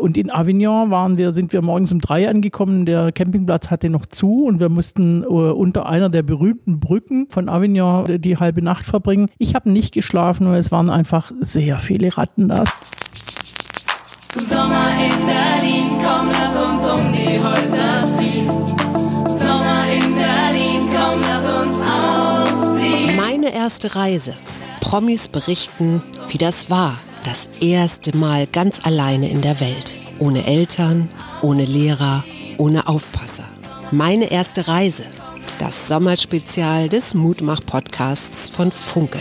Und in Avignon waren wir, sind wir morgens um drei angekommen. Der Campingplatz hatte noch zu und wir mussten äh, unter einer der berühmten Brücken von Avignon die, die halbe Nacht verbringen. Ich habe nicht geschlafen, weil es waren einfach sehr viele Ratten da. Sommer in Berlin, komm, lass uns um die Häuser ziehen. Sommer in Berlin, komm, lass uns ausziehen. Meine erste Reise. Promis berichten, wie das war. Das erste Mal ganz alleine in der Welt. Ohne Eltern, ohne Lehrer, ohne Aufpasser. Meine erste Reise. Das Sommerspezial des Mutmach-Podcasts von Funke.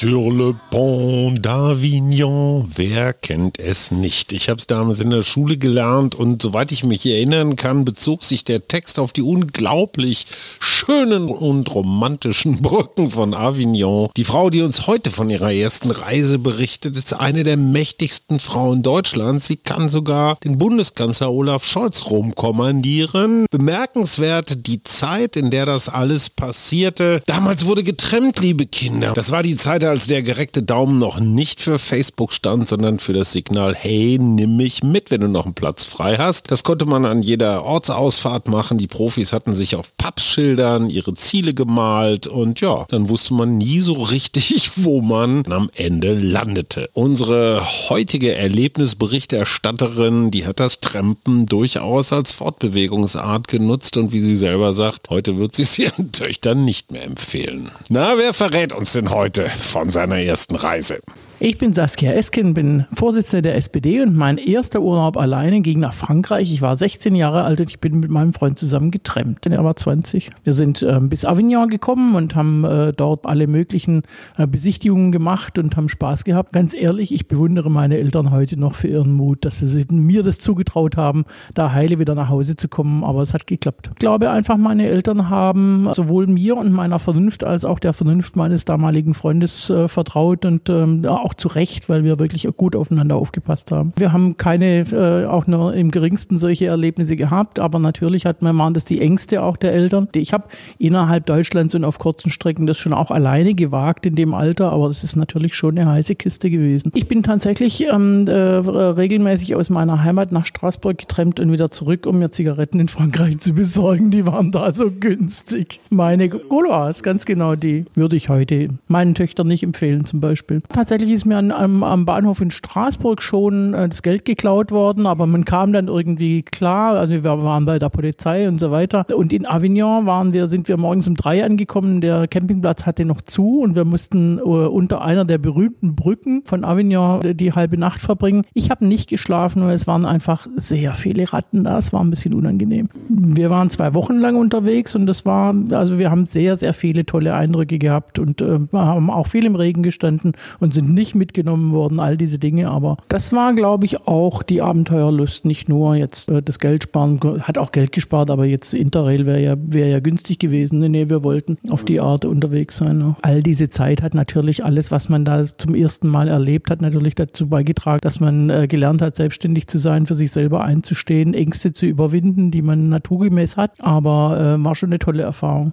Sur le Pont d'Avignon, wer kennt es nicht? Ich habe es damals in der Schule gelernt und soweit ich mich erinnern kann, bezog sich der Text auf die unglaublich schönen und romantischen Brücken von Avignon. Die Frau, die uns heute von ihrer ersten Reise berichtet, ist eine der mächtigsten Frauen Deutschlands. Sie kann sogar den Bundeskanzler Olaf Scholz rumkommandieren. Bemerkenswert die Zeit, in der das alles passierte. Damals wurde getrennt, liebe Kinder. Das war die Zeit, als der gereckte Daumen noch nicht für Facebook stand, sondern für das Signal, hey, nimm mich mit, wenn du noch einen Platz frei hast. Das konnte man an jeder Ortsausfahrt machen. Die Profis hatten sich auf Pappschildern ihre Ziele gemalt und ja, dann wusste man nie so richtig, wo man am Ende landete. Unsere heutige Erlebnisberichterstatterin, die hat das Trampen durchaus als Fortbewegungsart genutzt und wie sie selber sagt, heute wird sie es ihren Töchtern nicht mehr empfehlen. Na, wer verrät uns denn heute von seiner ersten Reise? Ich bin Saskia Esken, bin Vorsitzende der SPD und mein erster Urlaub alleine ging nach Frankreich. Ich war 16 Jahre alt und ich bin mit meinem Freund zusammen getrennt. Er war 20. Wir sind ähm, bis Avignon gekommen und haben äh, dort alle möglichen äh, Besichtigungen gemacht und haben Spaß gehabt. Ganz ehrlich, ich bewundere meine Eltern heute noch für ihren Mut, dass sie mir das zugetraut haben, da heile wieder nach Hause zu kommen. Aber es hat geklappt. Ich glaube einfach, meine Eltern haben sowohl mir und meiner Vernunft als auch der Vernunft meines damaligen Freundes äh, vertraut und ähm, auch zu Recht, weil wir wirklich gut aufeinander aufgepasst haben. Wir haben keine, äh, auch nur im geringsten solche Erlebnisse gehabt, aber natürlich hat man, waren das die Ängste auch der Eltern. Ich habe innerhalb Deutschlands und auf kurzen Strecken das schon auch alleine gewagt in dem Alter, aber das ist natürlich schon eine heiße Kiste gewesen. Ich bin tatsächlich ähm, äh, regelmäßig aus meiner Heimat nach Straßburg getrennt und wieder zurück, um mir Zigaretten in Frankreich zu besorgen. Die waren da so günstig. Meine Gauloise, ganz genau die, würde ich heute meinen Töchtern nicht empfehlen zum Beispiel. Tatsächlich ist mir an, am, am, Bahnhof in Straßburg schon äh, das Geld geklaut worden, aber man kam dann irgendwie klar, also wir waren bei der Polizei und so weiter. Und in Avignon waren wir, sind wir morgens um drei angekommen, der Campingplatz hatte noch zu und wir mussten äh, unter einer der berühmten Brücken von Avignon die halbe Nacht verbringen. Ich habe nicht geschlafen, weil es waren einfach sehr viele Ratten da, es war ein bisschen unangenehm. Wir waren zwei Wochen lang unterwegs und das war, also wir haben sehr, sehr viele tolle Eindrücke gehabt und äh, haben auch viel im Regen gestanden und sind nicht mitgenommen worden, all diese Dinge. Aber das war, glaube ich, auch die Abenteuerlust. Nicht nur jetzt äh, das Geld sparen, hat auch Geld gespart, aber jetzt Interrail wäre ja, wär ja günstig gewesen. Nee, wir wollten auf die Art unterwegs sein. Ne? All diese Zeit hat natürlich alles, was man da zum ersten Mal erlebt hat, natürlich dazu beigetragen, dass man äh, gelernt hat, selbstständig zu sein, für sich selber einzustehen, Ängste zu überwinden, die man naturgemäß hat. Aber äh, war schon eine tolle Erfahrung.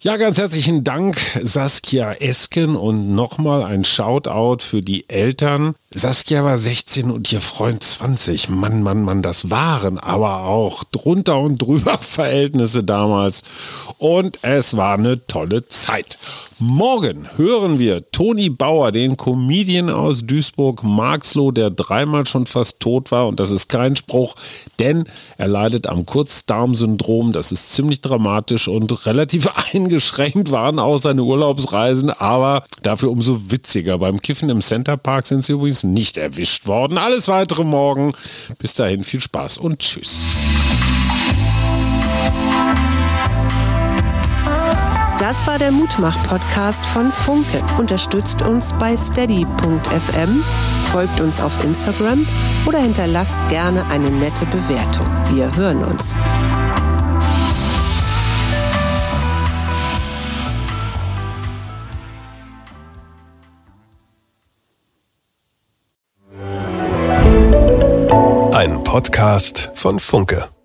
Ja, ganz herzlichen Dank, Saskia Esken. Und nochmal ein Shoutout für die Eltern. Saskia war 16 und ihr Freund 20. Mann, Mann, Mann, das waren aber auch drunter und drüber Verhältnisse damals. Und es war eine tolle Zeit. Morgen hören wir Toni Bauer, den Comedian aus Duisburg-Marxloh, der dreimal schon fast tot war. Und das ist kein Spruch, denn er leidet am Kurzdarmsyndrom. Das ist ziemlich dramatisch und relativ eingeschränkt waren auch seine Urlaubsreisen, aber dafür umso witziger. Beim Kiffen im Centerpark sind sie übrigens nicht erwischt worden. Alles weitere morgen. Bis dahin viel Spaß und tschüss. Das war der Mutmach-Podcast von Funke. Unterstützt uns bei steady.fm, folgt uns auf Instagram oder hinterlasst gerne eine nette Bewertung. Wir hören uns. Ein Podcast von Funke.